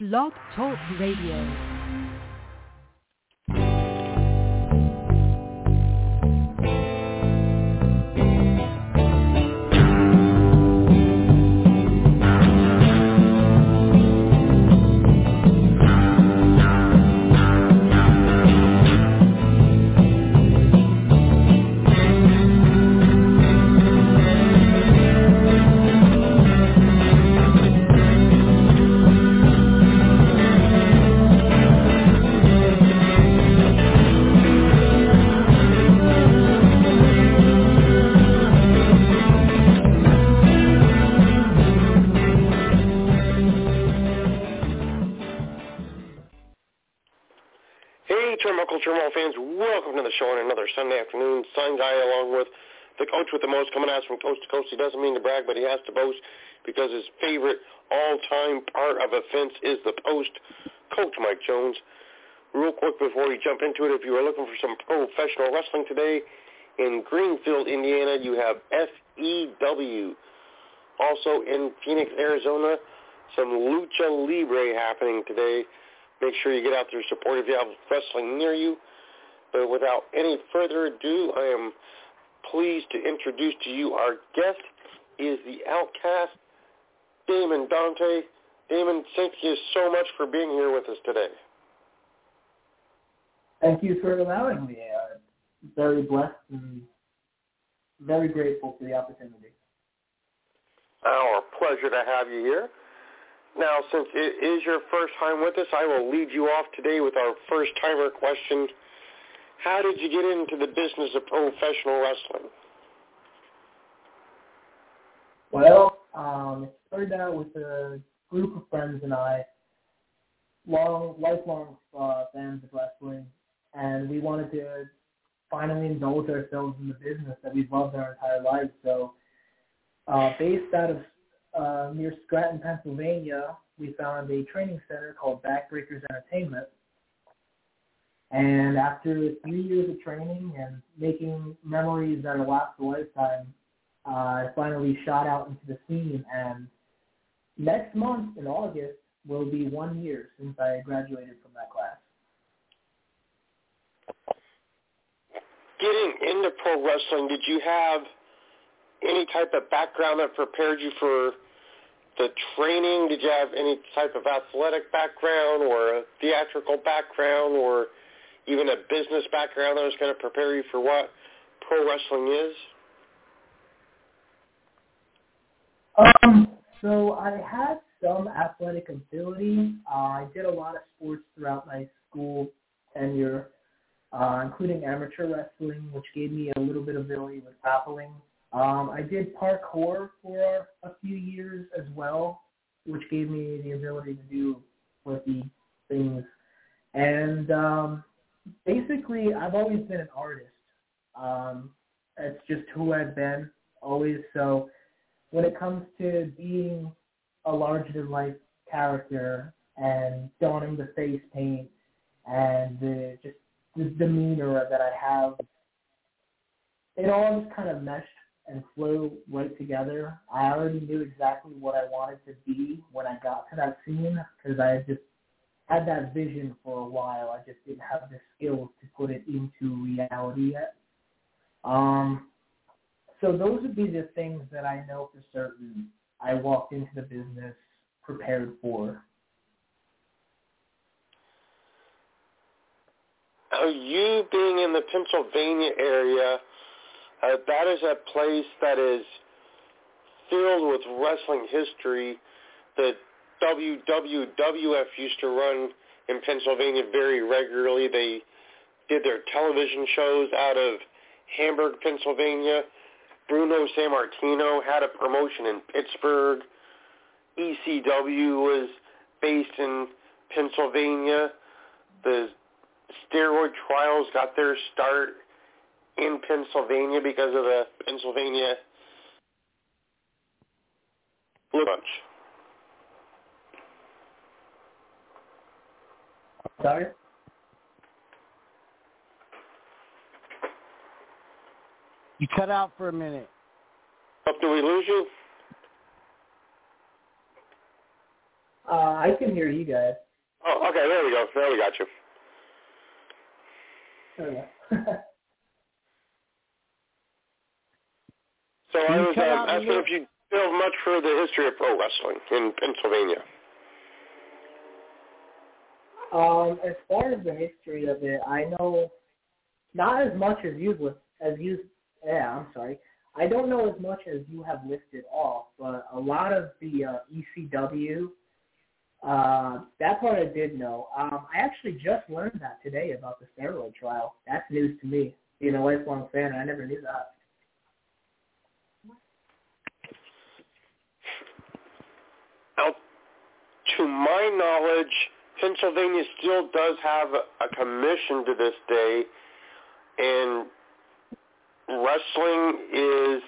Blog Talk Radio. Sunday afternoon. Sign Guy along with the coach with the most coming us from coast to coast. He doesn't mean to brag, but he has to boast because his favorite all-time part of a fence is the post. Coach Mike Jones. Real quick before we jump into it, if you are looking for some professional wrestling today, in Greenfield, Indiana, you have FEW. Also in Phoenix, Arizona, some Lucha Libre happening today. Make sure you get out there and support if you have wrestling near you. But without any further ado, I am pleased to introduce to you our guest is the Outcast, Damon Dante. Damon, thank you so much for being here with us today. Thank you for allowing me. I'm very blessed and very grateful for the opportunity. Our pleasure to have you here. Now, since it is your first time with us, I will lead you off today with our first timer question how did you get into the business of professional wrestling? Well, um, it started out with a group of friends and I, long, lifelong uh, fans of wrestling, and we wanted to finally indulge ourselves in the business that we've loved our entire lives. So, uh, based out of uh, near Scranton, Pennsylvania, we found a training center called Backbreakers Entertainment, and after three years of training and making memories that will last a lifetime, uh, I finally shot out into the scene. And next month in August will be one year since I graduated from that class. Getting into pro wrestling, did you have any type of background that prepared you for the training? Did you have any type of athletic background or a theatrical background or even a business background that was going to prepare you for what pro wrestling is? Um, so I had some athletic ability. Uh, I did a lot of sports throughout my school tenure, uh, including amateur wrestling, which gave me a little bit of ability with grappling. Um, I did parkour for a few years as well, which gave me the ability to do quirky things. And um, basically, I've always been an artist. Um, that's just who I've been always. So when it comes to being a larger than life character and donning the face paint and the just the demeanor that I have, it all just kind of meshed and flew right together. I already knew exactly what I wanted to be when I got to that scene because I had just had that vision for a while. I just didn't have the skills to put it into reality yet. Um, so those would be the things that I know for certain I walked into the business prepared for. Are you being in the Pennsylvania area, uh, that is a place that is filled with wrestling history that WWWF used to run in Pennsylvania very regularly. They did their television shows out of Hamburg, Pennsylvania. Bruno Sammartino had a promotion in Pittsburgh. ECW was based in Pennsylvania. The steroid trials got their start in Pennsylvania because of the Pennsylvania Blue bunch. Sorry? You cut out for a minute. Oh, do we lose you? Uh, I can hear you guys. Oh, okay. There we go. There we got you. Okay. So I was uh, asking if you know much for the history of pro wrestling in Pennsylvania. um, as far as the history of it, I know not as much as you as you. Yeah, I'm sorry. I don't know as much as you have listed off, but a lot of the uh, ECW, uh, that part I did know. Um, I actually just learned that today about the steroid trial. That's news to me. Being a lifelong fan, I never knew that. Now, to my knowledge, Pennsylvania still does have a commission to this day, and wrestling is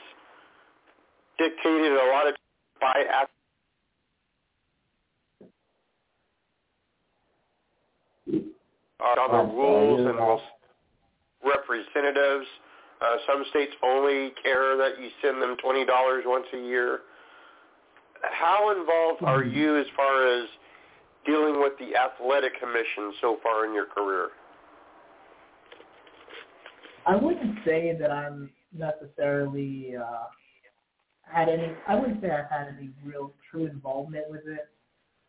dictated a lot of by uh, on the rules and representatives. Uh, some states only care that you send them twenty dollars once a year. How involved are Mhm. you as far as dealing with the athletic commission so far in your career? I wouldn't say that I'm necessarily uh, had any. I wouldn't say I've had any real true involvement with it.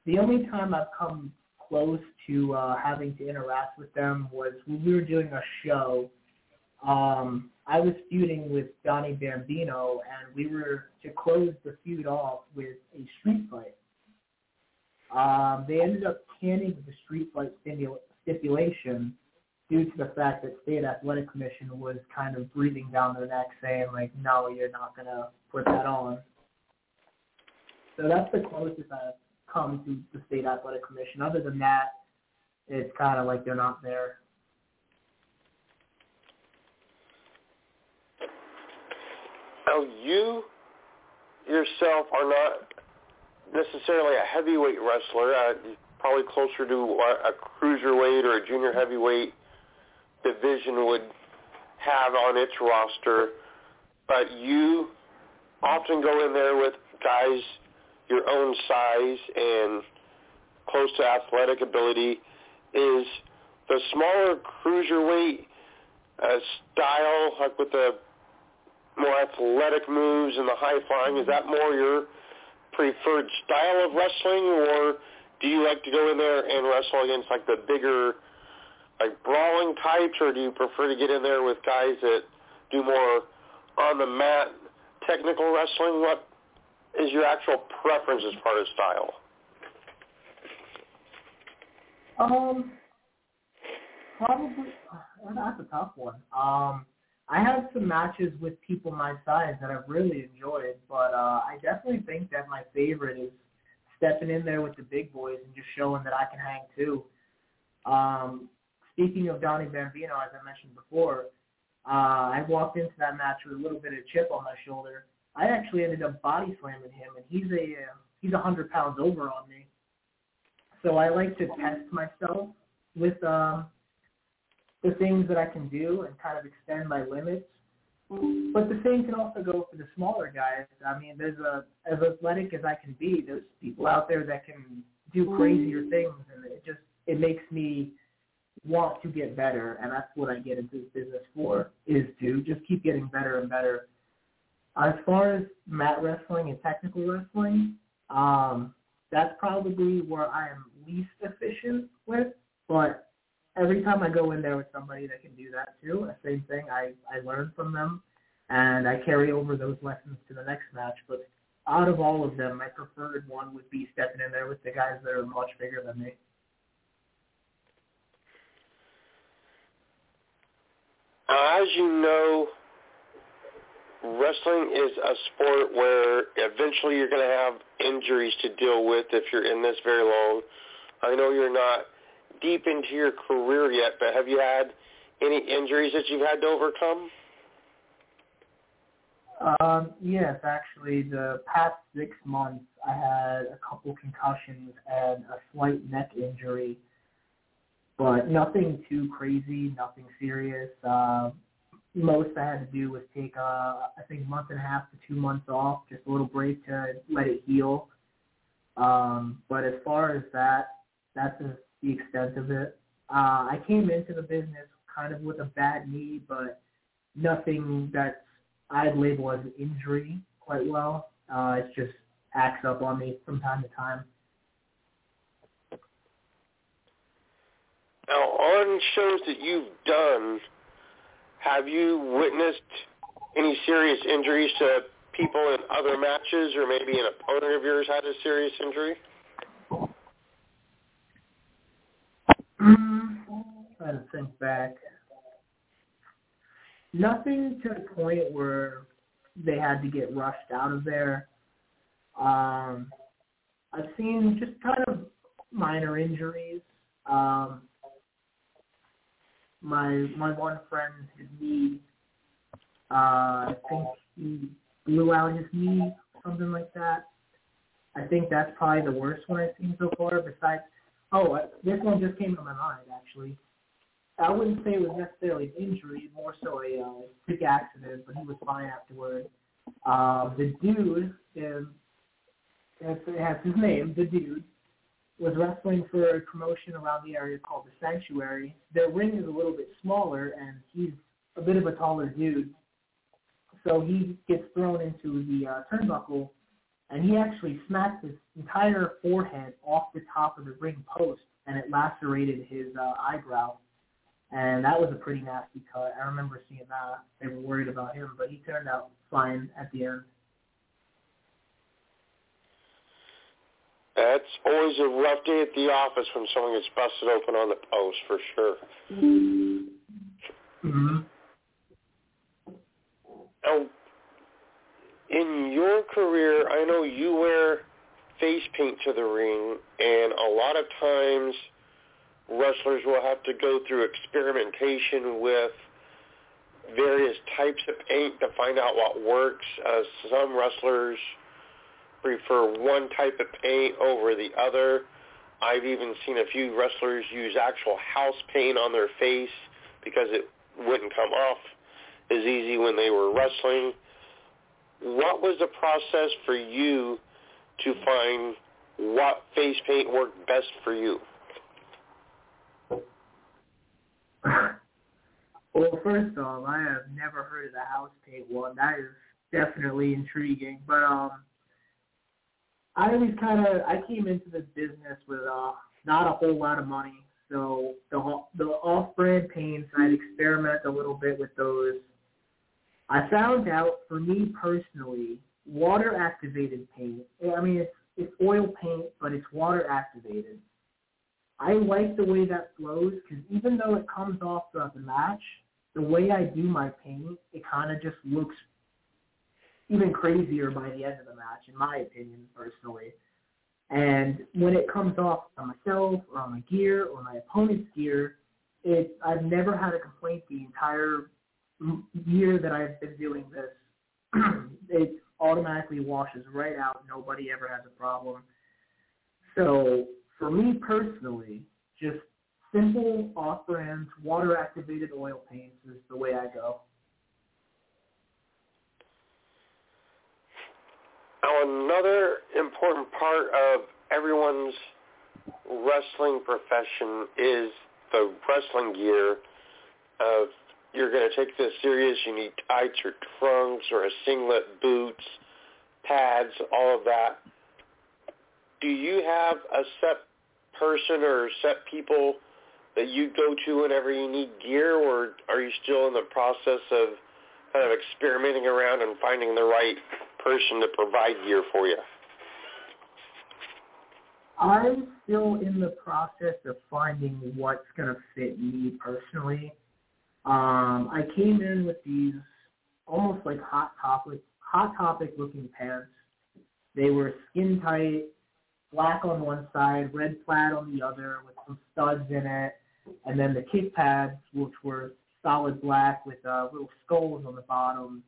The only time I've come close to uh, having to interact with them was when we were doing a show. Um, I was feuding with Donnie Bambino, and we were to close the feud off with a street fight. Um, they ended up canning the street fight stipula- stipulation due to the fact that state athletic commission was kind of breathing down their neck saying like no you're not to put that on. So that's the closest i've come to the state athletic commission. Other than that it's kind of like they're not there Now, you yourself are not necessarily a heavyweight wrestler. Uh, probably closer to a cruiserweight or a junior heavyweight division would have on its roster. But you often go in there with guys your own size and close to athletic ability. Is the smaller cruiserweight uh, style, like with the more athletic moves and the high flying, is that more your preferred style of wrestling, or do you like to go in there and wrestle against like the bigger, like brawling types, or do you prefer to get in there with guys that do more on the mat technical wrestling? What is your actual preference as far as style? um probably that's a tough one um I have some matches with people my size that I've really enjoyed, but uh, I definitely think that my favorite is stepping in there with the big boys and just showing that I can hang too. Um, speaking of Donnie Bambino, as I mentioned before, uh, I walked into that match with a little bit of chip on my shoulder. I actually ended up body slamming him, and he's a uh, he's a hundred pounds over on me. So I like to test myself with um, the things that I can do and kind of extend my limits. But the same can also go for the smaller guys. I mean, there's a as athletic as I can be. There's people out there that can do crazier things, and it just it makes me want to get better, and that's what I get into this business for, is to just keep getting better and better. As far as mat wrestling and technical wrestling, um, that's probably where I am least efficient with, but every time I go in there with somebody that can do that too, the same thing, I, I learn from them and I carry over those lessons to the next match. But out of all of them, my preferred one would be stepping in there with the guys that are much bigger than me. Uh, as you know, wrestling is a sport where eventually you're going to have injuries to deal with if you're in this very long. I know you're not deep into your career yet, but have you had any injuries that you've had to overcome? Um, yes, actually, the past six months, I had a couple concussions and a slight neck injury, but nothing too crazy, nothing serious. Uh, most I had to do was take, uh, I think, a month and a half to two months off, just a little break to let it heal. Um, but as far as that, that's the extent of it. Uh, I came into the business kind of with a bad knee, but nothing that I'd label as an injury quite well. Uh, it just acts up on me from time to time. Now, on shows that you've done, have you witnessed any serious injuries to people in other matches, or maybe an opponent of yours had a serious injury? Trying to think back. Nothing to the point where they had to get rushed out of there. Um, I've seen just kind of minor injuries. Um, my my one friend, his knee, uh, I think he blew out his knee, something like that. I think that's probably the worst one I've seen so far. Besides, oh, this one just came to my mind actually. I wouldn't say it was necessarily an injury, more so a uh, accident, but he was fine afterward. Um, the dude, it has his name, the dude, was wrestling for a promotion around the area called the Sanctuary. Their ring is a little bit smaller, and he's a bit of a taller dude. So he gets thrown into the uh, turnbuckle, and he actually smacked his entire forehead off the top of the ring post, and it lacerated his uh, eyebrow. And that was a pretty nasty cut. I remember seeing that. They were worried about him, but he turned out fine at the end. That's always a rough day at the office when someone gets busted open on the post, for sure. Mm-hmm. Now, in your career, I know you wear face paint to the ring, and a lot of times wrestlers will have to go through experimentation with various types of paint to find out what works. Uh, some wrestlers prefer one type of paint over the other. I've even seen a few wrestlers use actual house paint on their face because it wouldn't come off as easy when they were wrestling. What was the process for you to find what face paint worked best for you? Well, first off, I have never heard of the house paint one. That is definitely intriguing. But um, I always kind of I came into this business with uh not a whole lot of money, so the the off-brand paints I'd experiment a little bit with those. I found out for me personally, water activated paint. I mean, it's it's oil paint, but it's water activated. I like the way that flows because even though it comes off throughout the match, the way I do my paint, it kind of just looks even crazier by the end of the match, in my opinion, personally. And when it comes off on myself or on my gear or my opponent's gear, it I've never had a complaint the entire year that I've been doing this. it automatically washes right out. Nobody ever has a problem. So for me personally, just simple off-brand water-activated oil paints is the way I go. Now, another important part of everyone's wrestling profession is the wrestling gear. Of you're going to take this serious, you need tights or trunks or a singlet, boots, pads, all of that. Do you have a set person or set people that you go to whenever you need gear, or are you still in the process of kind of experimenting around and finding the right person to provide gear for you? I'm still in the process of finding what's going to fit me personally. Um, I came in with these almost like hot topic, hot topic looking pants. They were skin tight, black on one side, red plaid on the other, with some studs in it, and then the kick pads, which were solid black with uh, little skulls on the bottom,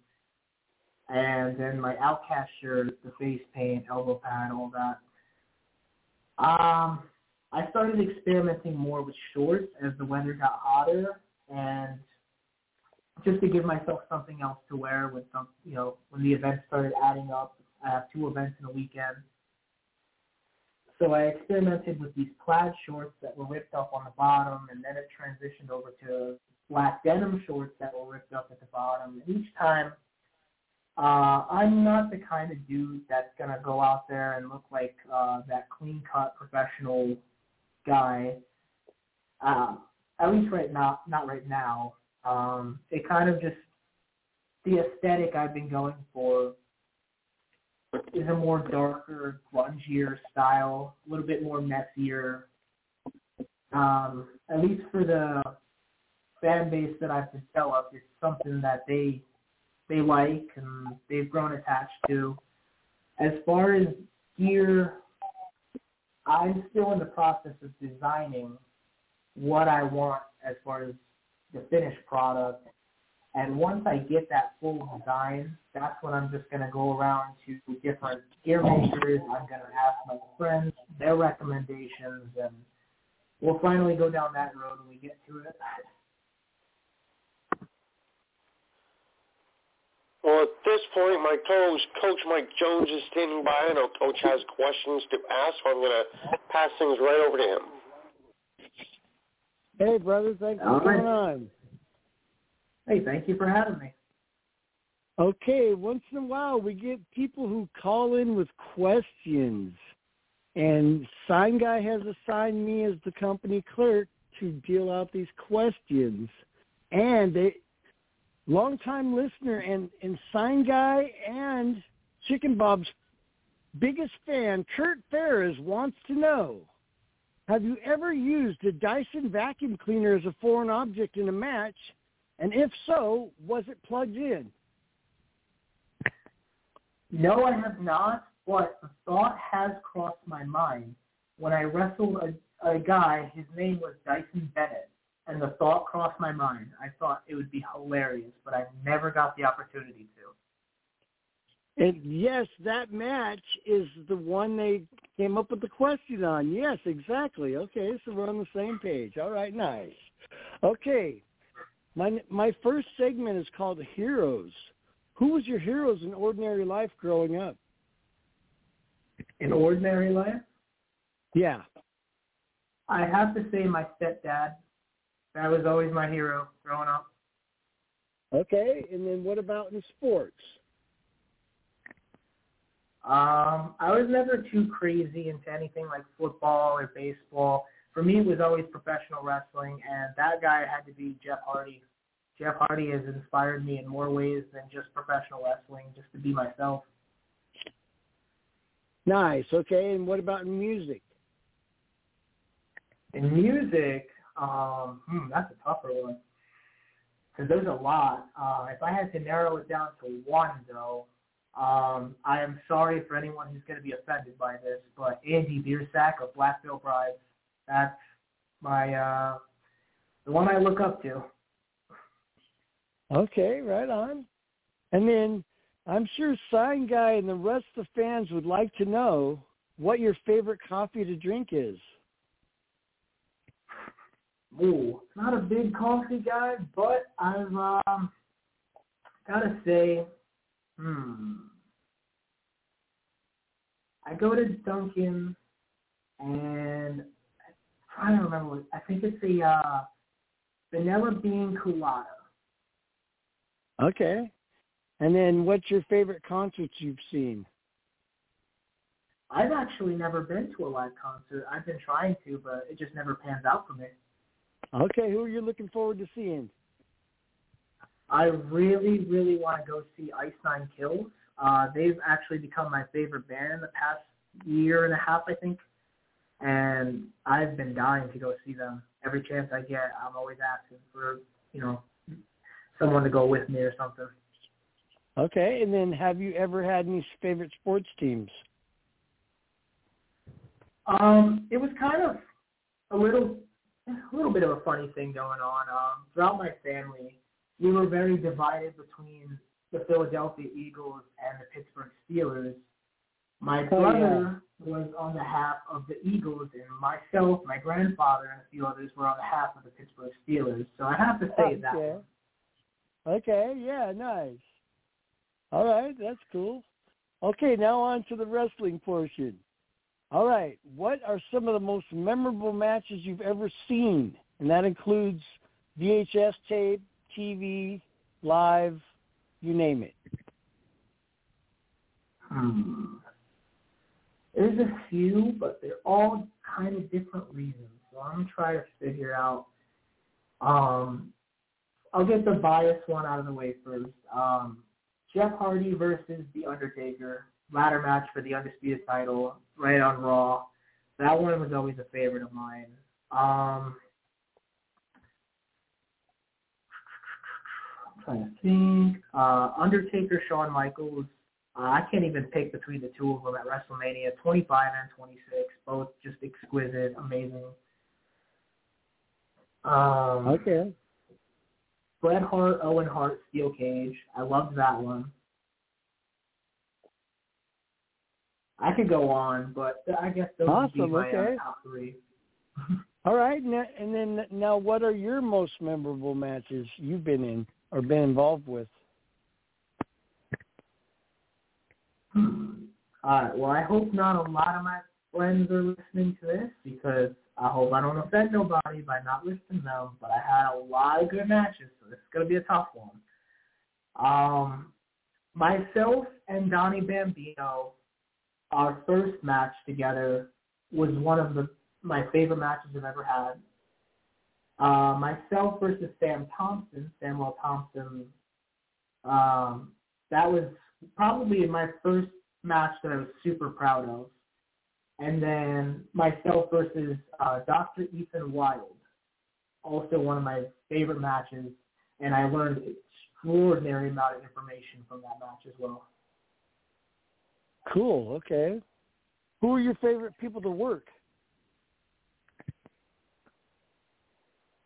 and then my Outcast shirt, the face paint, elbow pad, all that. Um, I started experimenting more with shorts as the weather got hotter, and just to give myself something else to wear when some, you know, when the events started adding up. I have two events in a weekend. So I experimented with these plaid shorts that were ripped up on the bottom, and then it transitioned over to black denim shorts that were ripped up at the bottom. And each time, uh, I'm not the kind of dude that's gonna go out there and look like uh, that clean-cut professional guy. Um, at least right now, not right now. Um, it kind of just the aesthetic I've been going for is a more darker, grungier style, a little bit more messier. Um, at least for the fan base that I've developed, it's something that they they like and they've grown attached to. As far as gear, I'm still in the process of designing what I want as far as the finished product. And once I get that full design, that's when I'm just going to go around to different gear makers. I'm going to ask my friends their recommendations, and we'll finally go down that road when we get to it. Well, at this point, my co-host, Coach Mike Jones, is standing by. I know Coach has questions to ask, so I'm going to pass things right over to him. Hey, brother, thanks for coming on. Hey, thank you for having me. Okay, once in a while we get people who call in with questions, and Sign Guy has assigned me as the company clerk to deal out these questions. And they, longtime listener and, and Sign Guy and Chicken Bob's biggest fan, Kurt Ferris, wants to know, have you ever used a Dyson vacuum cleaner as a foreign object in a match? And if so, was it plugged in? No, I have not, but the thought has crossed my mind. When I wrestled a, a guy, his name was Dyson Bennett, and the thought crossed my mind. I thought it would be hilarious, but I never got the opportunity to. And yes, that match is the one they came up with the question on. Yes, exactly. Okay, so we're on the same page. All right, nice. Okay, my my first segment is called Heroes. Who was your heroes in ordinary life growing up? In ordinary life? Yeah. I have to say my stepdad. That was always my hero growing up. Okay, and then what about in sports? Um, I was never too crazy into anything like football or baseball. For me, it was always professional wrestling, and that guy had to be Jeff Hardy. Jeff Hardy has inspired me in more ways than just professional wrestling, just to be myself. Nice. Okay, and what about in music? In music, um, hmm, that's a tougher one because there's a lot. Uh, if I had to narrow it down to one, though, um, I am sorry for anyone who's going to be offended by this, but Andy Biersack of Black Veil Brides, that's my uh, the one I look up to. Okay, right on. And then I'm sure Sign Guy and the rest of the fans would like to know what your favorite coffee to drink is. Ooh, not a big coffee guy, but I've um, gotta say, hmm, I go to Dunkin' and trying to remember. What, I think it's the uh, vanilla bean Coolatta. Okay. And then what's your favorite concerts you've seen? I've actually never been to a live concert. I've been trying to, but it just never pans out for me. Okay, who are you looking forward to seeing? I really, really want to go see Ice Nine Kills. Uh, they've actually become my favorite band in the past year and a half, I think. And I've been dying to go see them. Every chance I get, I'm always asking for, you know, someone to go with me or something. Okay, and then have you ever had any favorite sports teams? Um, it was kind of a little, a little bit of a funny thing going on. Um, throughout my family, we were very divided between the Philadelphia Eagles and the Pittsburgh Steelers. My brother. Was on the half of the Eagles, and myself, my grandfather, and a few others were on the half of the Pittsburgh Steelers. So I have to say okay. that. One. Okay, yeah, nice. All right, that's cool. Okay, now on to the wrestling portion. All right. What are some of the most memorable matches you've ever seen? And that includes VHS tape, TV, live, you name it. Hmm. There's a few, but they're all kind of different reasons. So I'm to try to figure out. Um, I'll get the bias one out of the way first. Um, Jeff Hardy versus The Undertaker, ladder match for the undisputed title, right on Raw. That one was always a favorite of mine. Um, I'm trying to think. Uh, Undertaker, Shawn Michaels. Uh, I can't even pick between the two of them at WrestleMania 25 and 26. Both just exquisite, amazing. Um, Okay. Bret Hart, Owen Hart, Steel Cage. I loved that one. I could go on, but I guess those would be Awesome, my uh, okay. top three. All right. Now, and then now, what are your most memorable matches you've been in or been involved with? All right. Well, I hope not a lot of my friends are listening to this because I hope I don't offend nobody by not listing them. But I had a lot of good matches, so this is gonna be a tough one. Um, myself and Donnie Bambino, our first match together was one of the my favorite matches I've ever had. Uh, myself versus Sam Thompson, Samuel Thompson. Um, that was probably my first match that I was super proud of. And then myself versus uh, Dr. Ethan Wild, also one of my favorite matches, and I learned extraordinary amount of information from that match as well. Cool. Okay. Who are your favorite people to work?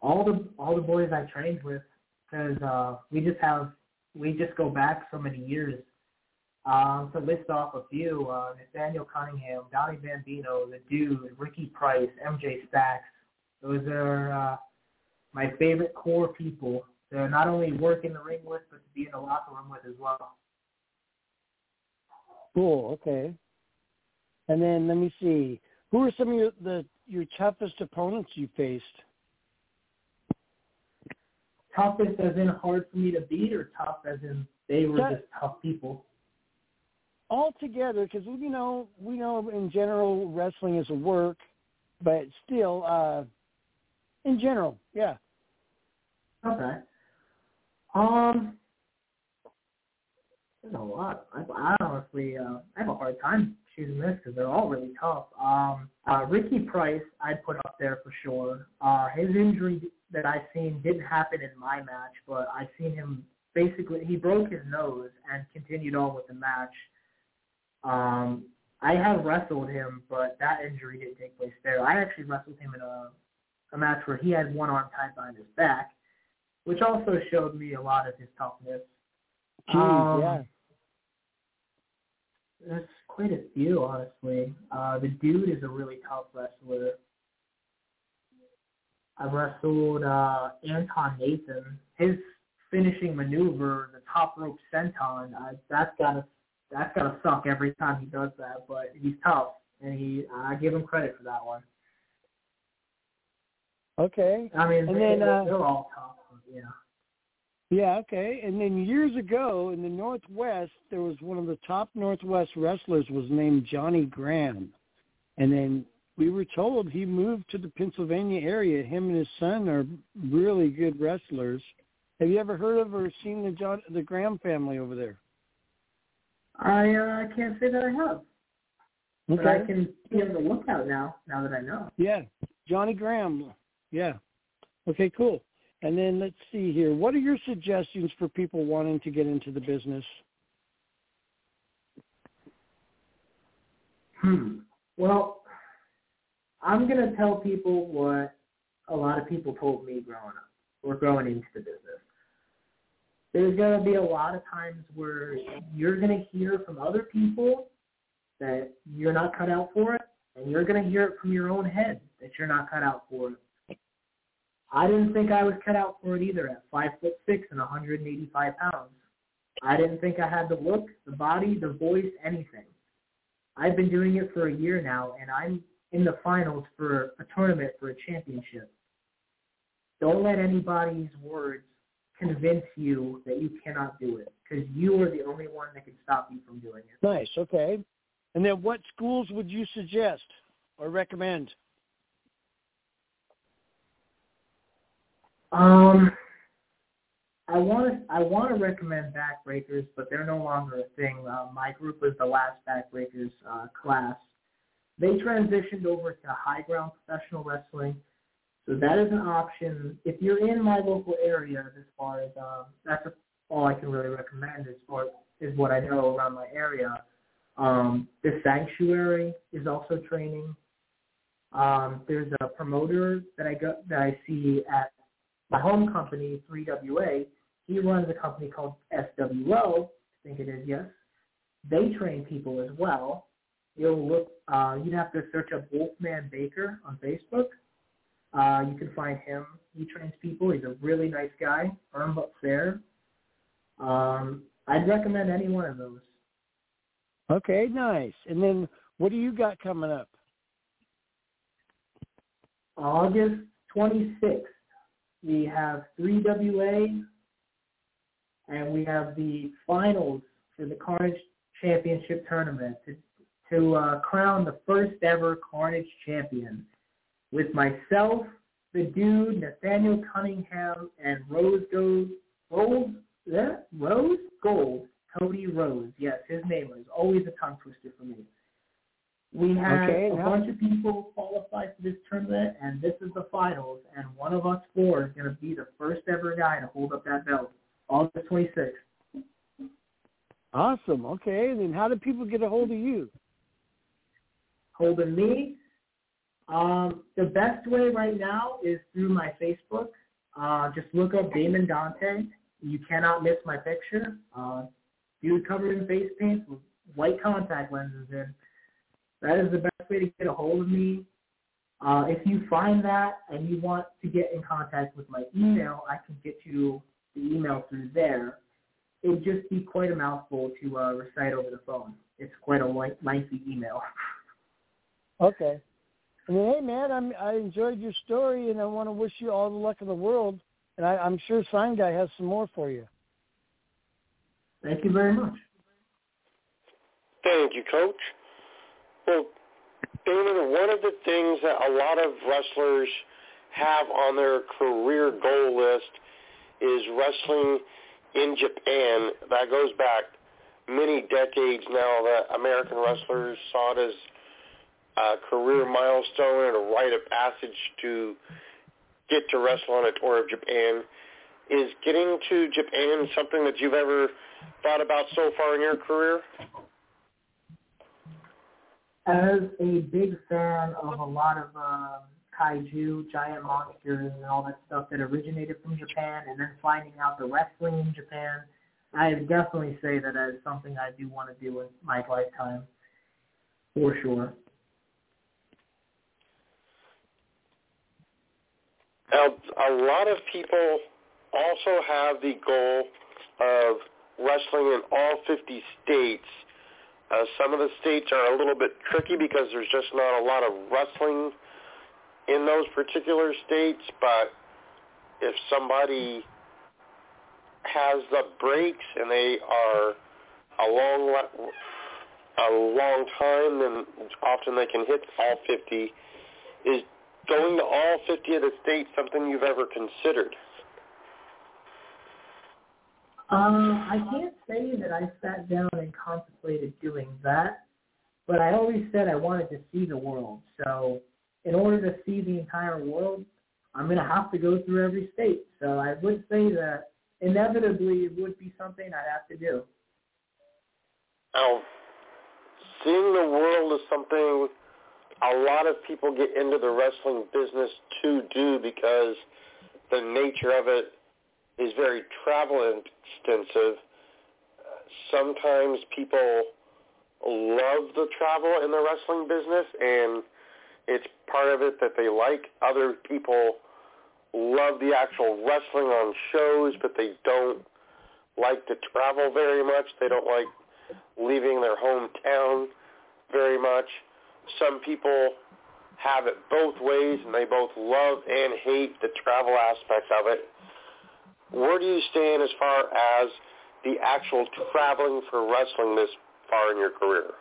All the all the boys I trained with, because uh, we just have we just go back so many years. Um, to list off a few, uh, Nathaniel Cunningham, Donnie Bambino, The Dude, Ricky Price, MJ Stacks. Those are uh, my favorite core people to not only work in the ring with, but to be in the locker room with as well. Cool. Okay. And then let me see. Who are some of your the your toughest opponents you faced? Toughest as in hard for me to beat, or tough as in they were just tough people. All together because you know we know in general wrestling is a work, but still, uh, in general, yeah. Okay. Um, there's a lot. I, I honestly, uh, I have a hard time choosing this because they're all really tough. Um, uh, Ricky Price, I'd put up there for sure. Uh, his injury that I seen didn't happen in my match, but I seen him basically he broke his nose and continued on with the match. Um, I have wrestled him, but that injury didn't take place there. I actually wrestled him in a a match where he had one arm tied behind his back, which also showed me a lot of his toughness. Geez, Um, yeah. There's quite a few, honestly. Uh, the dude is a really tough wrestler. I wrestled uh, Anton Nathan. His finishing maneuver, the top rope senton, uh, that's gotta that's gotta suck every time he does that. But he's tough, and he I give him credit for that one. Okay. I mean, And they, then, uh, they're all tough. Yeah. Yeah, okay. And then years ago in the Northwest, there was one of the top Northwest wrestlers was named Johnny Graham. And then we were told he moved to the Pennsylvania area. Him and his son are really good wrestlers. Have you ever heard of or seen the John the Graham family over there? I uh, can't say that I have, but I can be on the lookout now. Now that I know. Yeah, Johnny Graham. Yeah. Okay, cool. And then let's see here. What are your suggestions for people wanting to get into the business? Hmm. Well, I'm gonna tell people what a lot of people told me growing up or growing into the business. There's gonna be a lot of times where you're gonna hear from other people that you're not cut out for it, and you're gonna hear it from your own head that you're not cut out for it. I didn't think I was cut out for it either at five foot six and 185 pounds. I didn't think I had the look, the body, the voice, anything. I've been doing it for a year now, and I'm in the finals for a tournament for a championship. Don't let anybody's words convince you that you cannot do it because you are the only one that can stop you from doing it. Nice. Okay. And then what schools would you suggest or recommend? Um, I want to I want to recommend backbreakers, but they're no longer a thing. Uh, my group was the last backbreakers uh, class. They transitioned over to high ground professional wrestling, so that is an option if you're in my local area. As far as um, that's all I can really recommend as far is what I know around my area. Um, the sanctuary is also training. Um, there's a promoter that I go that I see at my home company, 3WA, he runs a company called SWO, I think it is, yes. They train people as well. You'll look, uh, you'd have to search up Wolfman Baker on Facebook. Uh, you can find him. He trains people. He's a really nice guy, firm but fair. Um, I'd recommend any one of those. Okay, nice. And then what do you got coming up? August 26th we have 3WA, and we have the finals for the Carnage Championship Tournament to, to uh, crown the first ever Carnage champion with myself, the dude, Nathaniel Cunningham, and Rose Gold, Gold, Rose Gold, Cody Rose. Yes, his name is always a tongue twister for me. We had okay, a bunch of people qualify for this tournament, and this is the finals. And one of us four is going to be the first ever guy to hold up that belt, August 26th. Awesome. Okay, and then how do people get a hold of you? Holding me. Um, the best way right now is through my Facebook. Uh, just look up Damon Dante. You cannot miss my picture. Uh, dude covered in face paint with white contact lenses in that is the best way to get a hold of me. Uh, if you find that and you want to get in contact with my email, I can get you the email through there. It would just be quite a mouthful to uh, recite over the phone. It's quite a lengthy email. Okay. And hey, man, I'm, I enjoyed your story, and I want to wish you all the luck in the world. And I, I'm sure Sign Guy has some more for you. Thank you very much. Thank you, Coach. Well, Damon, one of the things that a lot of wrestlers have on their career goal list is wrestling in Japan. That goes back many decades now that American wrestlers saw it as a career milestone and a rite of passage to get to wrestle on a tour of Japan. Is getting to Japan something that you've ever thought about so far in your career? as a big fan of a lot of um, kaiju, giant monsters, and all that stuff that originated from Japan, and then finding out the wrestling in Japan, I definitely say that as something I do want to do in my lifetime, for sure. A lot of people also have the goal of wrestling in all 50 states uh, some of the states are a little bit tricky because there's just not a lot of wrestling in those particular states. But if somebody has the breaks and they are a long a long time, then often they can hit all 50. Is going to all 50 of the states something you've ever considered? Um, I can't say that I sat down and contemplated doing that, but I always said I wanted to see the world. So in order to see the entire world, I'm going to have to go through every state. So I would say that inevitably it would be something I'd have to do. Now, seeing the world is something a lot of people get into the wrestling business to do because the nature of it is very travel extensive. Sometimes people love the travel in the wrestling business and it's part of it that they like. Other people love the actual wrestling on shows, but they don't like to travel very much. They don't like leaving their hometown very much. Some people have it both ways, and they both love and hate the travel aspects of it. Where do you stand as far as the actual traveling for wrestling this far in your career?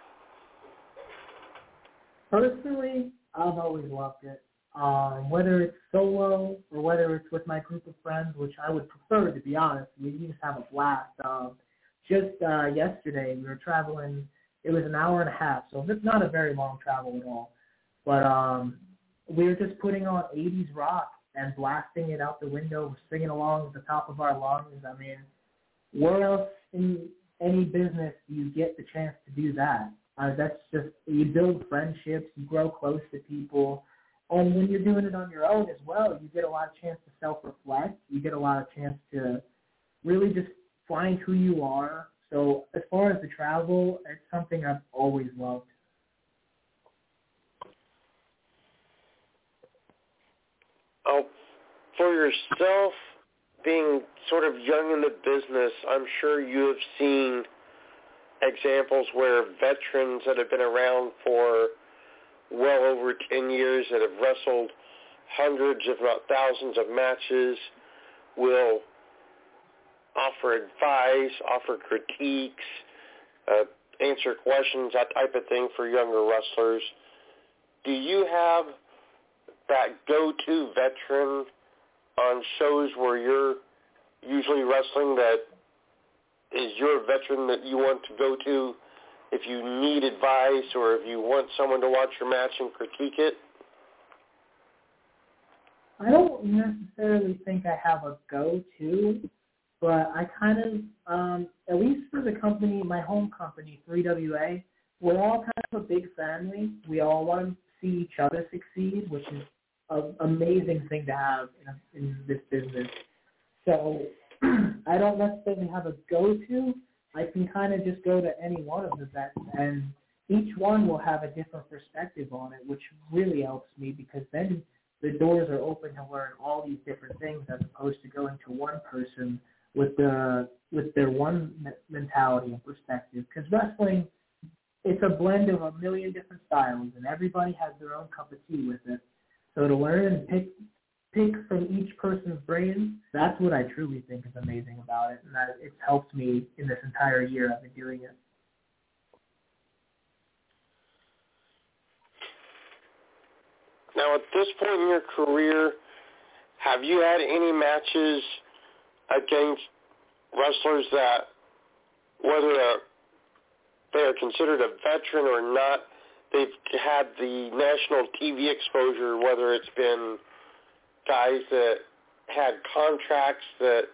Personally, I've always loved it. Um, whether it's solo or whether it's with my group of friends, which I would prefer, to be honest. We just have a blast. Um, just uh, yesterday, we were traveling. It was an hour and a half, so it's not a very long travel at all. But um, we were just putting on 80s rock and blasting it out the window, singing along at the top of our lungs. I mean, where else in any business do you get the chance to do that? Uh, that's just you build friendships, you grow close to people, and when you're doing it on your own as well, you get a lot of chance to self-reflect. You get a lot of chance to really just find who you are. So as far as the travel, it's something I've always loved. Oh, for yourself, being sort of young in the business, I'm sure you have seen examples where veterans that have been around for well over 10 years that have wrestled hundreds, if not thousands of matches will offer advice, offer critiques, uh, answer questions, that type of thing for younger wrestlers. Do you have that go-to veteran on shows where you're usually wrestling that is your veteran that you want to go to if you need advice or if you want someone to watch your match and critique it? I don't necessarily think I have a go-to, but I kind of, um, at least for the company, my home company, 3WA, we're all kind of a big family. We all want to see each other succeed, which is an amazing thing to have in, in this business. So I don't necessarily have a go-to. I can kind of just go to any one of the vets, and each one will have a different perspective on it, which really helps me because then the doors are open to learn all these different things as opposed to going to one person with the with their one mentality and perspective. Because wrestling, it's a blend of a million different styles, and everybody has their own cup of tea with it. So to learn and pick pick from each person's brain, that's what I truly think is amazing about it, and that it's helped me in this entire year I've been doing it. Now, at this point in your career, have you had any matches against wrestlers that, whether they are considered a veteran or not, they've had the national TV exposure, whether it's been guys that had contracts that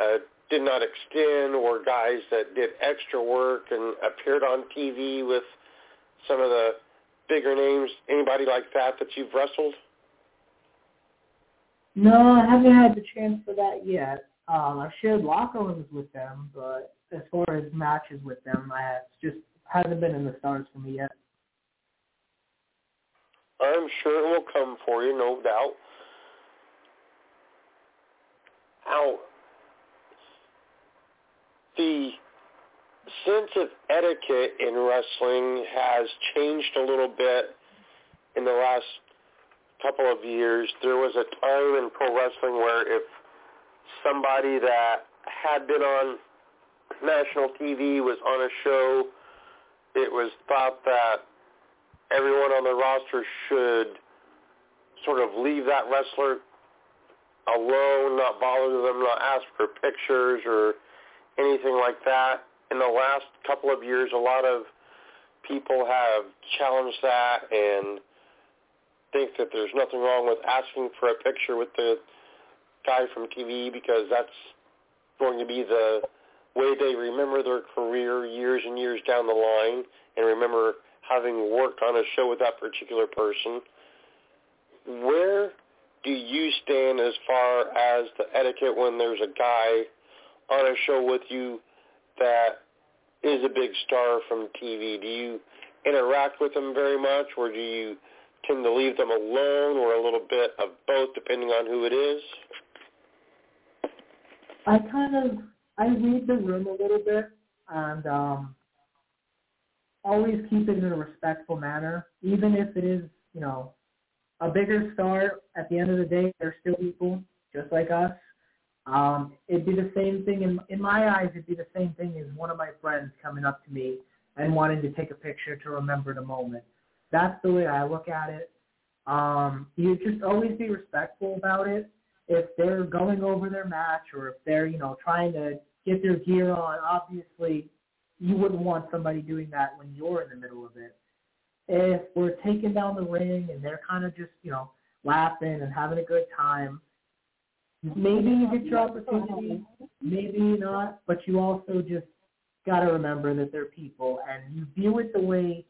uh, did not extend or guys that did extra work and appeared on TV with some of the bigger names? Anybody like that that you've wrestled? No, I haven't had the chance for that yet. Um, I've shared locker rooms with them, but as far as matches with them, I have just hasn't been in the stars for me yet. I'm sure it will come for you, no doubt. How the sense of etiquette in wrestling has changed a little bit in the last couple of years. There was a time in pro wrestling where if somebody that had been on national TV was on a show, it was thought that everyone on the roster should sort of leave that wrestler alone, not bother them, not ask for pictures or anything like that. In the last couple of years, a lot of people have challenged that and think that there's nothing wrong with asking for a picture with the guy from TV because that's going to be the way they remember their career years and years down the line and remember having worked on a show with that particular person. Where do you stand as far as the etiquette when there's a guy on a show with you that is a big star from TV? Do you interact with them very much, or do you tend to leave them alone, or a little bit of both, depending on who it is? I kind of I read the room a little bit, and um, always keep it in a respectful manner, even if it is, you know, a bigger star. At the end of the day, they're still people just like us. Um, it'd be the same thing in in my eyes. It'd be the same thing as one of my friends coming up to me and wanting to take a picture to remember the moment. That's the way I look at it. Um, you just always be respectful about it. If they're going over their match or if they're, you know, trying to get their gear on, obviously you wouldn't want somebody doing that when you're in the middle of it. If we're taking down the ring and they're kind of just, you know, laughing and having a good time, maybe you get your opportunity, maybe not, but you also just got to remember that they're people and you view it the way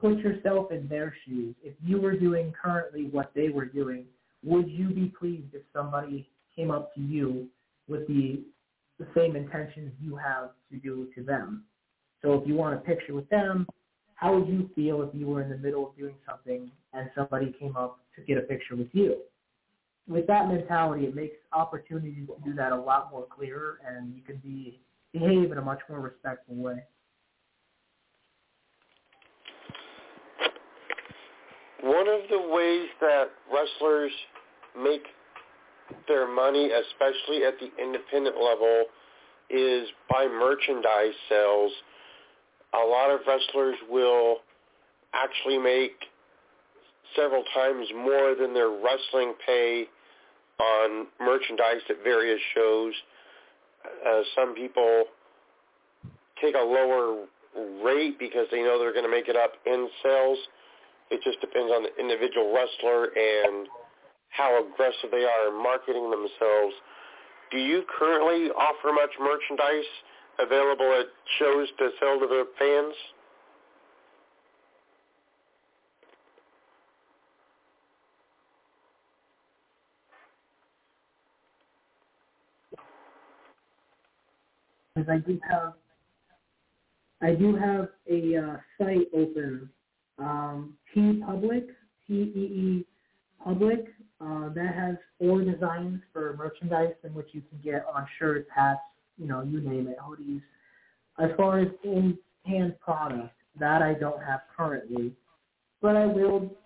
put yourself in their shoes. If you were doing currently what they were doing, would you be pleased if somebody came up to you with the the same intentions you have to do to them? So if you want a picture with them, how would you feel if you were in the middle of doing something and somebody came up to get a picture with you? With that mentality, it makes opportunities to do that a lot more clearer, and you can be behave in a much more respectful way. One of the ways that wrestlers make their money, especially at the independent level, is by merchandise sales. A lot of wrestlers will actually make several times more than their wrestling pay on merchandise at various shows. Uh, some people take a lower rate because they know they're going to make it up in sales. It just depends on the individual wrestler and how aggressive they are in marketing themselves. Do you currently offer much merchandise available at shows to sell to the fans? Because I do have, I do have a uh, site open um, TeePublic, T E E Public, uh, that has four designs for merchandise in which you can get on shirts, hats, you know, you name it, hoodies. As far as in-hand product, that I don't have currently, but I will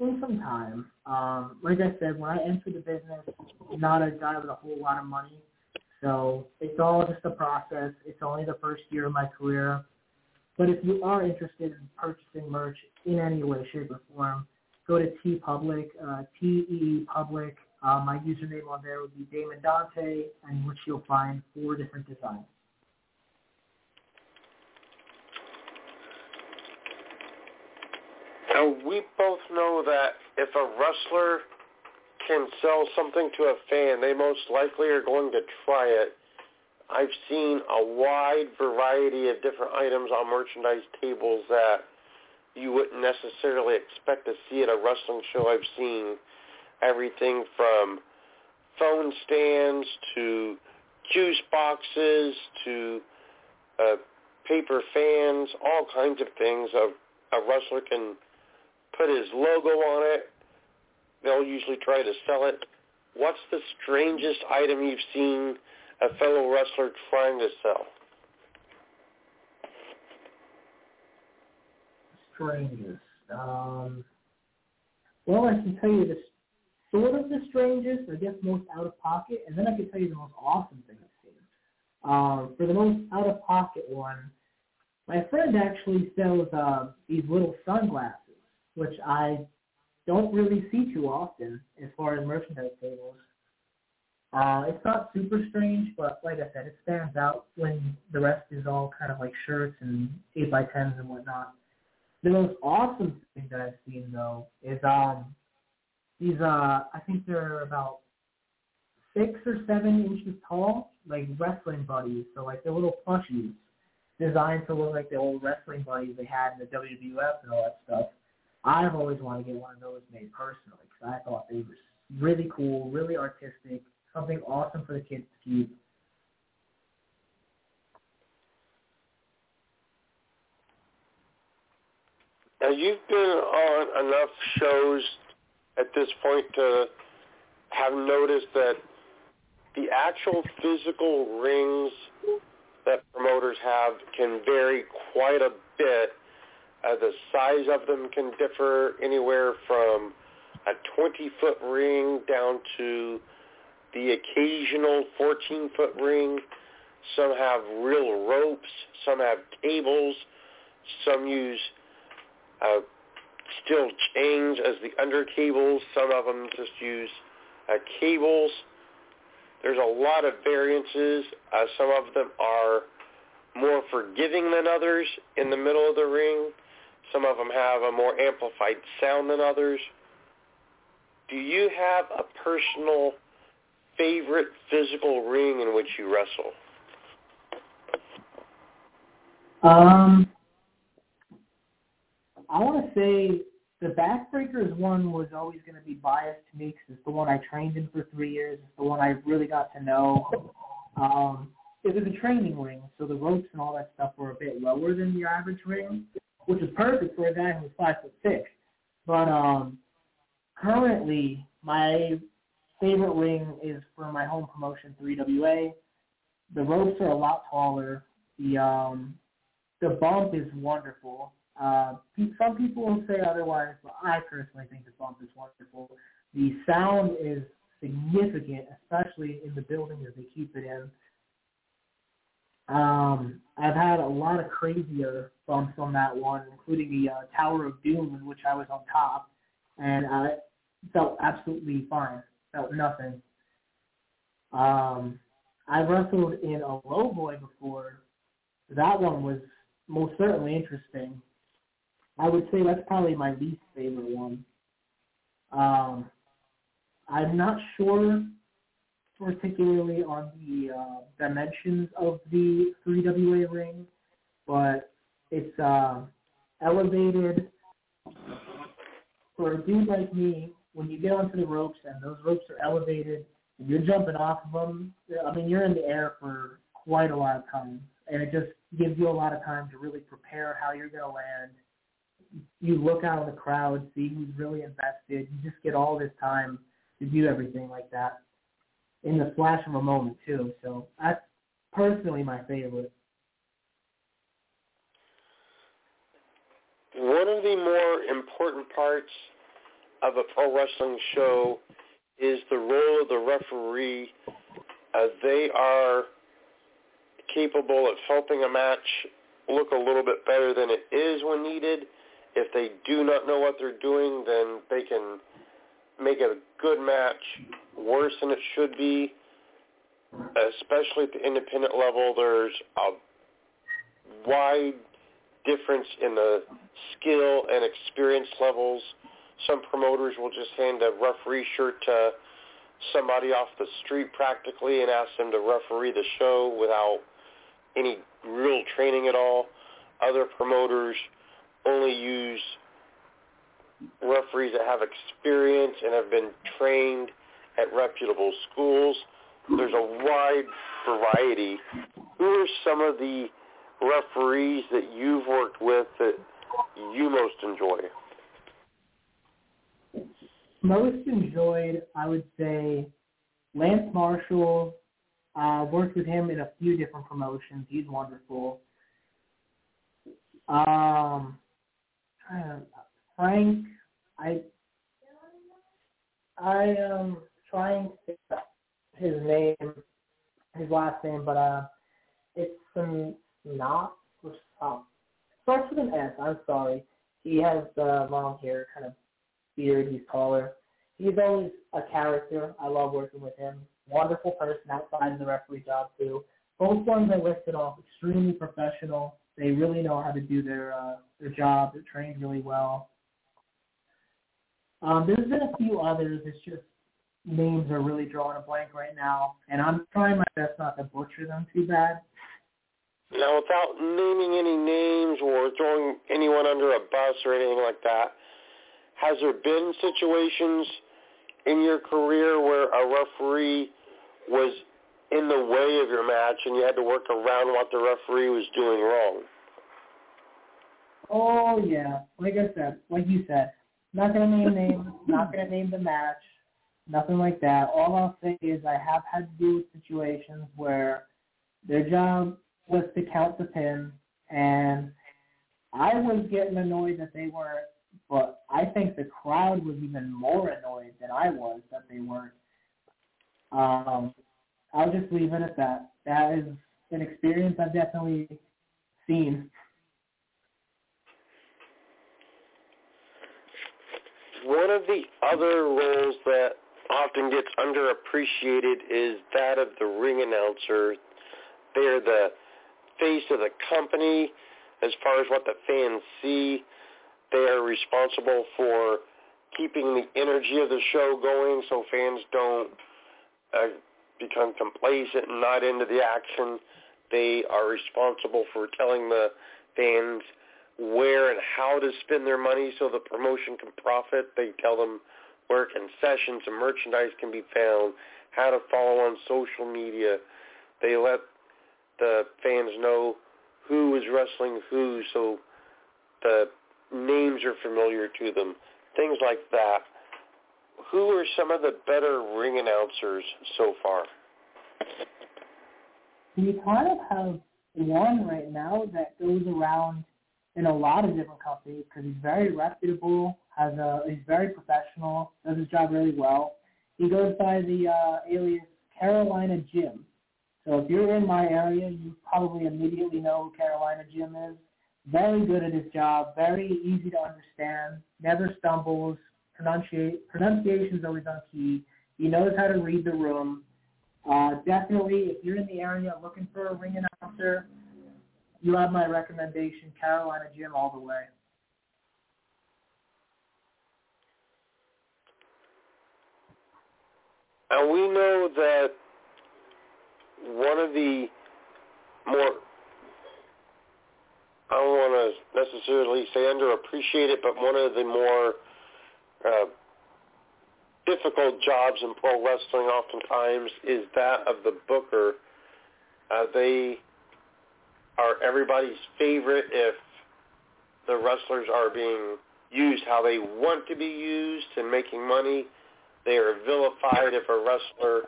in some time. Um, like I said, when I entered the business, not a guy with a whole lot of money, so it's all just a process. It's only the first year of my career. But if you are interested in purchasing merch in any way, shape, or form, go to TeePublic, uh, T-E Public. Uh, my username on there would be Damon Dante, in which you'll find four different designs. Now, we both know that if a wrestler can sell something to a fan, they most likely are going to try it. I've seen a wide variety of different items on merchandise tables that you wouldn't necessarily expect to see at a wrestling show. I've seen everything from phone stands to juice boxes to uh, paper fans, all kinds of things. A, a wrestler can put his logo on it. They'll usually try to sell it. What's the strangest item you've seen a fellow wrestler trying to sell? strangest. Um, well, I can tell you the sort of the strangest, I guess most out of pocket, and then I can tell you the most awesome thing I've seen. Um, for the most out of pocket one, my friend actually sells uh, these little sunglasses, which I don't really see too often as far as merchandise tables. Uh, it's not super strange, but like I said, it stands out when the rest is all kind of like shirts and 8 by 10s and whatnot. The most awesome thing that I've seen though is um these uh I think they're about six or seven inches tall, like wrestling buddies. So like they're little plushies designed to look like the old wrestling buddies they had in the WWF and all that stuff. I've always wanted to get one of those made personally because I thought they were really cool, really artistic, something awesome for the kids to keep. Now you've been on enough shows at this point to have noticed that the actual physical rings that promoters have can vary quite a bit Uh, the size of them can differ anywhere from a 20-foot ring down to the occasional 14-foot ring. Some have real ropes. Some have cables. Some use uh, steel chains as the under cables. Some of them just use uh, cables. There's a lot of variances. Uh, some of them are more forgiving than others in the middle of the ring. Some of them have a more amplified sound than others. Do you have a personal favorite physical ring in which you wrestle? Um, I want to say the Backbreakers one was always going to be biased to me because it's the one I trained in for three years. It's the one I really got to know. Um, it was a training ring, so the ropes and all that stuff were a bit lower than your average ring, which is perfect for a guy who's five foot six. But um, currently, my favorite ring is for my home promotion, 3WA. The ropes are a lot taller. The um, the bump is wonderful. Uh, some people will say otherwise, but I personally think the bump is wonderful. The sound is significant, especially in the building that they keep it in. Um, I've had a lot of crazier bumps on that one, including the uh, Tower of Doom, in which I was on top, and I felt absolutely fine. Felt nothing. Um, I wrestled in a low boy before. That one was most certainly interesting. I would say that's probably my least favorite one. Um, I'm not sure particularly on the uh, dimensions of the 3WA ring, but it's uh, elevated. For a dude like me, when you get onto the ropes and those ropes are elevated and you're jumping off of them, I mean, you're in the air for quite a lot of time, and it just gives you a lot of time to really prepare how you're going to land. You look out in the crowd, see who's really invested. You just get all this time to do everything like that in the flash of a moment too. So that's personally my favorite. One of the more important parts of a pro wrestling show is the role of the referee. Uh, they are capable of helping a match look a little bit better than it is when needed. If they do not know what they're doing, then they can make a good match worse than it should be, especially at the independent level. There's a wide difference in the skill and experience levels. Some promoters will just hand a referee shirt to somebody off the street practically and ask them to referee the show without any real training at all. Other promoters only use referees that have experience and have been trained at reputable schools. There's a wide variety. Who are some of the referees that you've worked with that you most enjoy? Most enjoyed, I would say, Lance Marshall. Uh, worked with him in a few different promotions. He's wonderful. Um, Frank, I I am trying to his name, his last name, but uh, it's some not oh, starts with an S. I'm sorry. He has uh, long hair, kind of beard. He's taller. He's always a character. I love working with him. Wonderful person outside of the referee job too. Both ones I listed off extremely professional. They really know how to do their uh, their job. They're trained really well. Um, there's been a few others. It's just names are really drawing a blank right now, and I'm trying my best not to butcher them too bad. Now, without naming any names or throwing anyone under a bus or anything like that, has there been situations in your career where a referee was in the way of your match and you had to work around what the referee was doing wrong? Oh yeah, like I said, like you said, not gonna name names, not gonna name the match, nothing like that. All I'll say is I have had to do with situations where their job was to count the pin, and I was getting annoyed that they weren't, but I think the crowd was even more annoyed than I was that they weren't. Um, I'll just leave it at that. That is an experience I've definitely seen. One of the other roles that often gets underappreciated is that of the ring announcer. They're the face of the company as far as what the fans see. They are responsible for keeping the energy of the show going so fans don't uh, become complacent and not into the action. They are responsible for telling the fans where and how to spend their money so the promotion can profit. They tell them where concessions and merchandise can be found, how to follow on social media. They let the fans know who is wrestling who so the names are familiar to them, things like that. Who are some of the better ring announcers so far? We kind of have one right now that goes around in a lot of different companies because he's very reputable, has a he's very professional, does his job really well. He goes by the uh, alias Carolina Jim. So if you're in my area, you probably immediately know who Carolina Jim is. Very good at his job, very easy to understand, never stumbles, pronunciate pronunciation's always on key. He knows how to read the room. Uh, definitely, if you're in the area looking for a ring announcer, you have my recommendation, Carolina Jim all the way. And we know that one of the more, I don't want to necessarily say underappreciated, but one of the more uh, difficult jobs in pro wrestling oftentimes is that of the booker. Uh, they are everybody's favorite if the wrestlers are being used how they want to be used and making money. They are vilified if a wrestler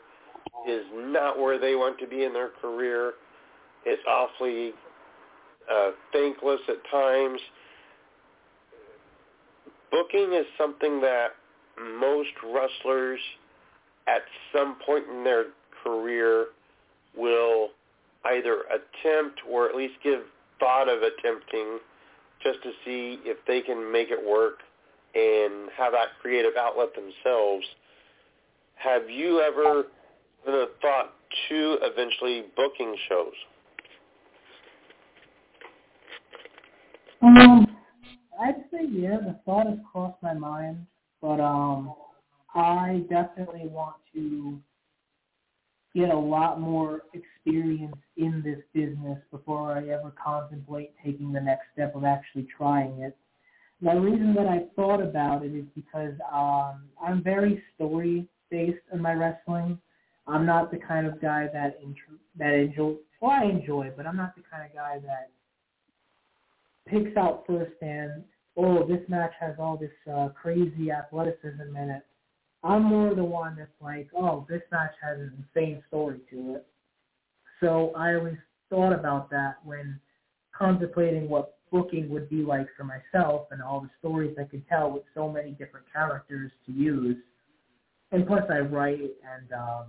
is not where they want to be in their career. It's awfully uh, thankless at times. Booking is something that most wrestlers at some point in their career will either attempt or at least give thought of attempting just to see if they can make it work and have that creative outlet themselves. Have you ever thought to eventually booking shows? Um, I'd say yeah, the thought has crossed my mind, but um, I definitely want to get a lot more experience in this business before I ever contemplate taking the next step of actually trying it. The reason that I thought about it is because um, I'm very story based in my wrestling. I'm not the kind of guy that intro- that enjoy. Well, I enjoy, but I'm not the kind of guy that picks out first and oh, this match has all this uh, crazy athleticism in it. I'm more the one that's like, oh, this match has an insane story to it. So I always thought about that when contemplating what booking would be like for myself and all the stories I could tell with so many different characters to use. And plus I write and um,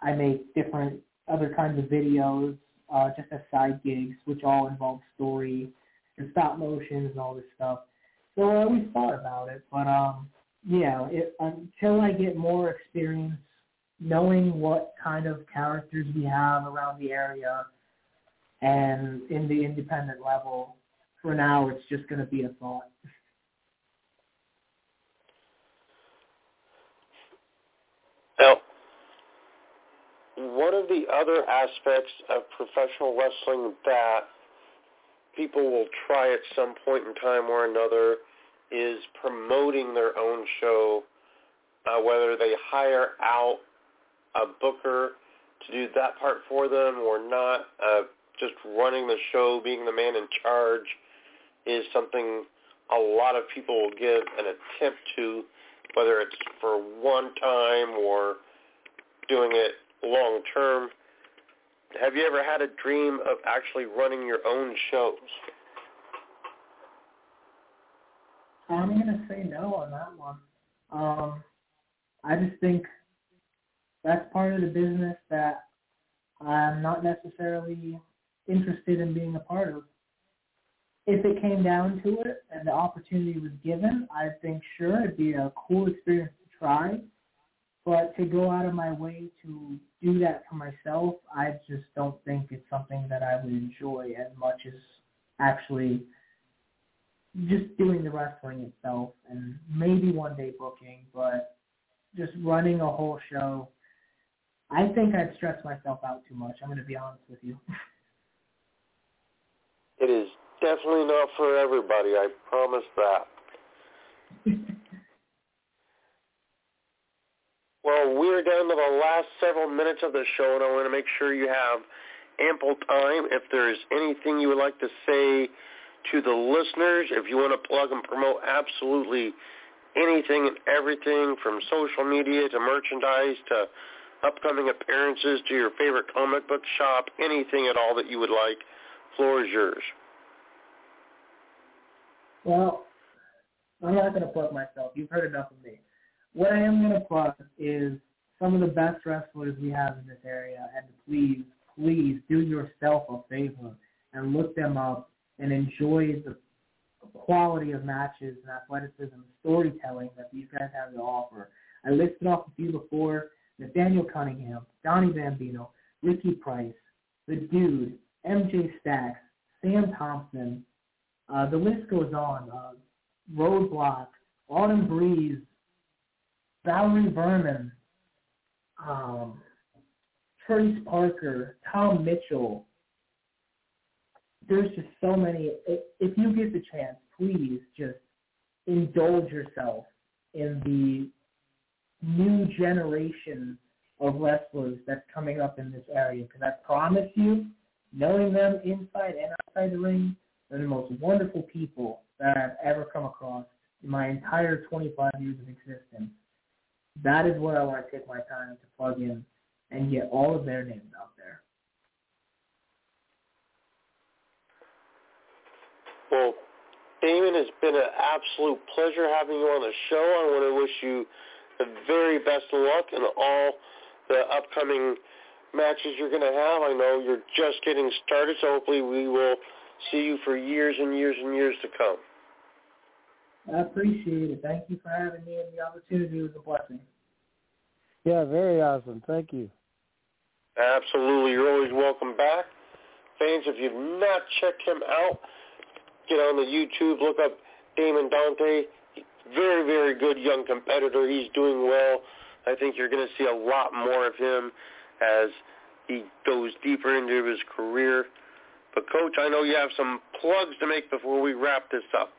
I make different other kinds of videos uh, just as side gigs, which all involve story and stop motions and all this stuff. So I always thought about it, but um, yeah, it, until I get more experience knowing what kind of characters we have around the area and in the independent level, for now it's just going to be a thought. Now, one of the other aspects of professional wrestling that people will try at some point in time or another is promoting their own show, uh, whether they hire out a booker to do that part for them or not. Uh, just running the show, being the man in charge, is something a lot of people will give an attempt to, whether it's for one time or doing it long term. Have you ever had a dream of actually running your own shows? I'm gonna say no on that one. Um, I just think that's part of the business that I'm not necessarily interested in being a part of. If it came down to it and the opportunity was given, I think sure it'd be a cool experience to try. But to go out of my way to do that for myself, I just don't think it's something that I would enjoy as much as actually just doing the wrestling itself and maybe one day booking, but just running a whole show, I think I'd stress myself out too much. I'm going to be honest with you. it is definitely not for everybody. I promise that. well, we're down to the last several minutes of the show, and I want to make sure you have ample time. If there's anything you would like to say to the listeners, if you want to plug and promote absolutely anything and everything from social media to merchandise to upcoming appearances to your favorite comic book shop, anything at all that you would like, floor is yours. Well, I'm not going to plug myself. You've heard enough of me. What I am going to plug is some of the best wrestlers we have in this area, and please, please do yourself a favor and look them up and enjoy the quality of matches and athleticism and storytelling that these guys have to offer. I listed off a few before, Nathaniel Cunningham, Donnie Bambino, Ricky Price, The Dude, MJ Stacks, Sam Thompson, uh, the list goes on. Uh, Roadblock, Autumn Breeze, Valerie Vernon, um, Trace Parker, Tom Mitchell, there's just so many. If you get the chance, please just indulge yourself in the new generation of wrestlers that's coming up in this area. Because I promise you, knowing them inside and outside the ring, they're the most wonderful people that I've ever come across in my entire 25 years of existence. That is where I want to take my time to plug in and get all of their names out there. Well, Damon, it's been an absolute pleasure having you on the show. I want to wish you the very best of luck in all the upcoming matches you're going to have. I know you're just getting started, so hopefully we will see you for years and years and years to come. I appreciate it. Thank you for having me, and the opportunity was a blessing. Yeah, very awesome. Thank you. Absolutely. You're always welcome back. Fans, if you've not checked him out, get on the YouTube, look up Damon Dante. Very, very good young competitor. He's doing well. I think you're going to see a lot more of him as he goes deeper into his career. But, Coach, I know you have some plugs to make before we wrap this up.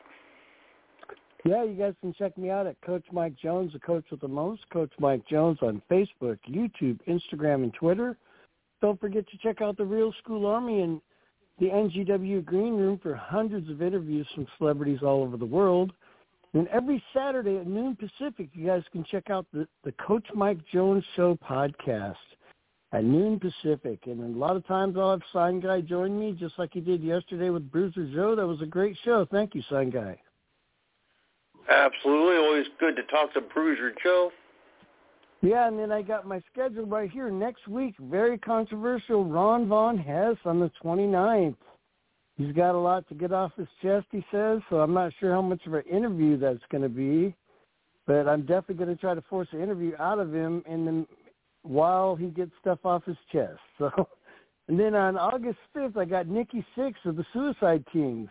Yeah, you guys can check me out at Coach Mike Jones, the coach with the most, Coach Mike Jones on Facebook, YouTube, Instagram, and Twitter. Don't forget to check out the Real School Army and the NGW Green Room for hundreds of interviews from celebrities all over the world. And every Saturday at noon Pacific, you guys can check out the, the Coach Mike Jones Show podcast at noon Pacific. And a lot of times I'll have Sign Guy join me, just like he did yesterday with Bruiser Joe. That was a great show. Thank you, Sign Guy. Absolutely. Always good to talk to Bruiser Joe. Yeah, and then I got my schedule right here next week. Very controversial. Ron Von Hess on the 29th. He's got a lot to get off his chest, he says, so I'm not sure how much of an interview that's going to be. But I'm definitely going to try to force an interview out of him in the, while he gets stuff off his chest. So, and then on August 5th, I got Nikki Six of the Suicide Kings.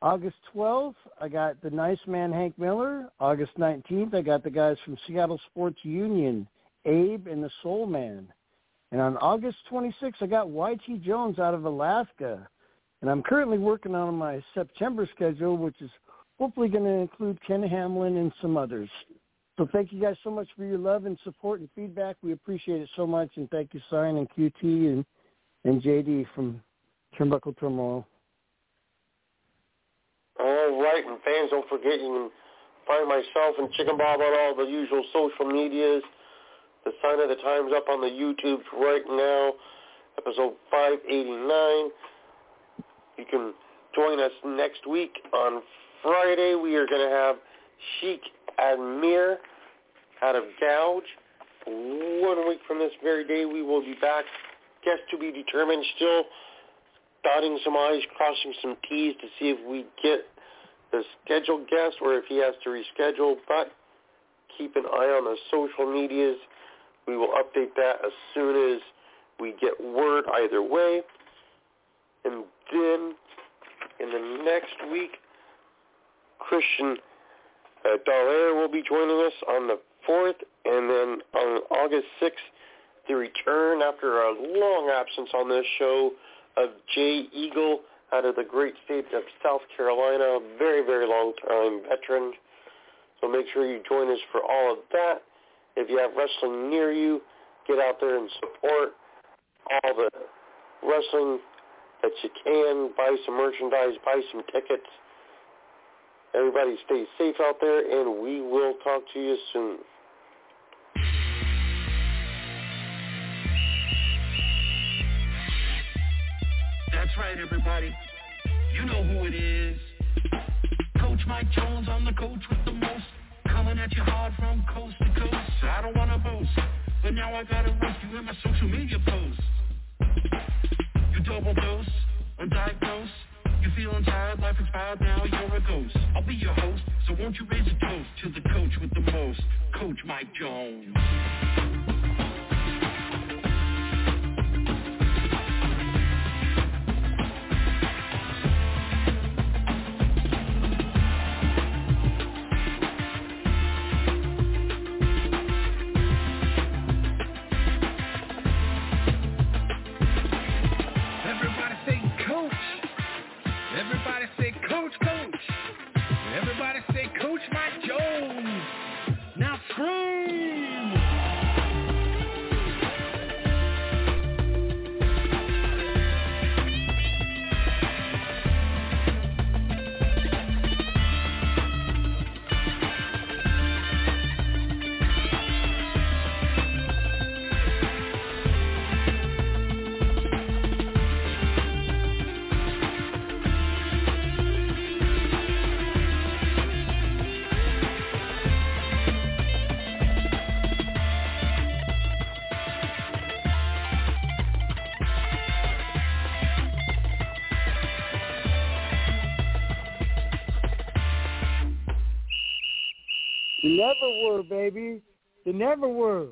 August 12th, I got the nice man Hank Miller. August 19th, I got the guys from Seattle Sports Union, Abe and the Soul Man. And on August 26th, I got YT Jones out of Alaska. And I'm currently working on my September schedule, which is hopefully going to include Ken Hamlin and some others. So thank you guys so much for your love and support and feedback. We appreciate it so much. And thank you, Sign and QT and, and JD from Turnbuckle Turmoil. All right, and fans, don't forget you can find myself and Chicken Bob on all the usual social medias. The sign of the times up on the YouTube right now, episode 589. You can join us next week on Friday, we are going to have Sheikh Admir out of Gouge. One week from this very day, we will be back. Guest to be determined. Still dotting some I's, crossing some T's to see if we get the scheduled guest or if he has to reschedule. But keep an eye on the social medias. We will update that as soon as we get word either way. And then in the next week, Christian uh, Dallaire will be joining us on the 4th, and then on August 6th, the return after a long absence on this show of Jay Eagle out of the great state of South Carolina, very, very long-time veteran. So make sure you join us for all of that. If you have wrestling near you, get out there and support all the wrestling that you can. Buy some merchandise, buy some tickets. Everybody stay safe out there, and we will talk to you soon. Right, everybody. You know who it is. Coach Mike Jones, I'm the coach with the most. Coming at you hard from coast to coast. I don't want to boast, but now I gotta roast you in my social media posts. You double dose, undiagnosed. You feeling tired, life expired, now you're a ghost. I'll be your host, so won't you raise a toast to the coach with the most, Coach Mike Jones. Never were.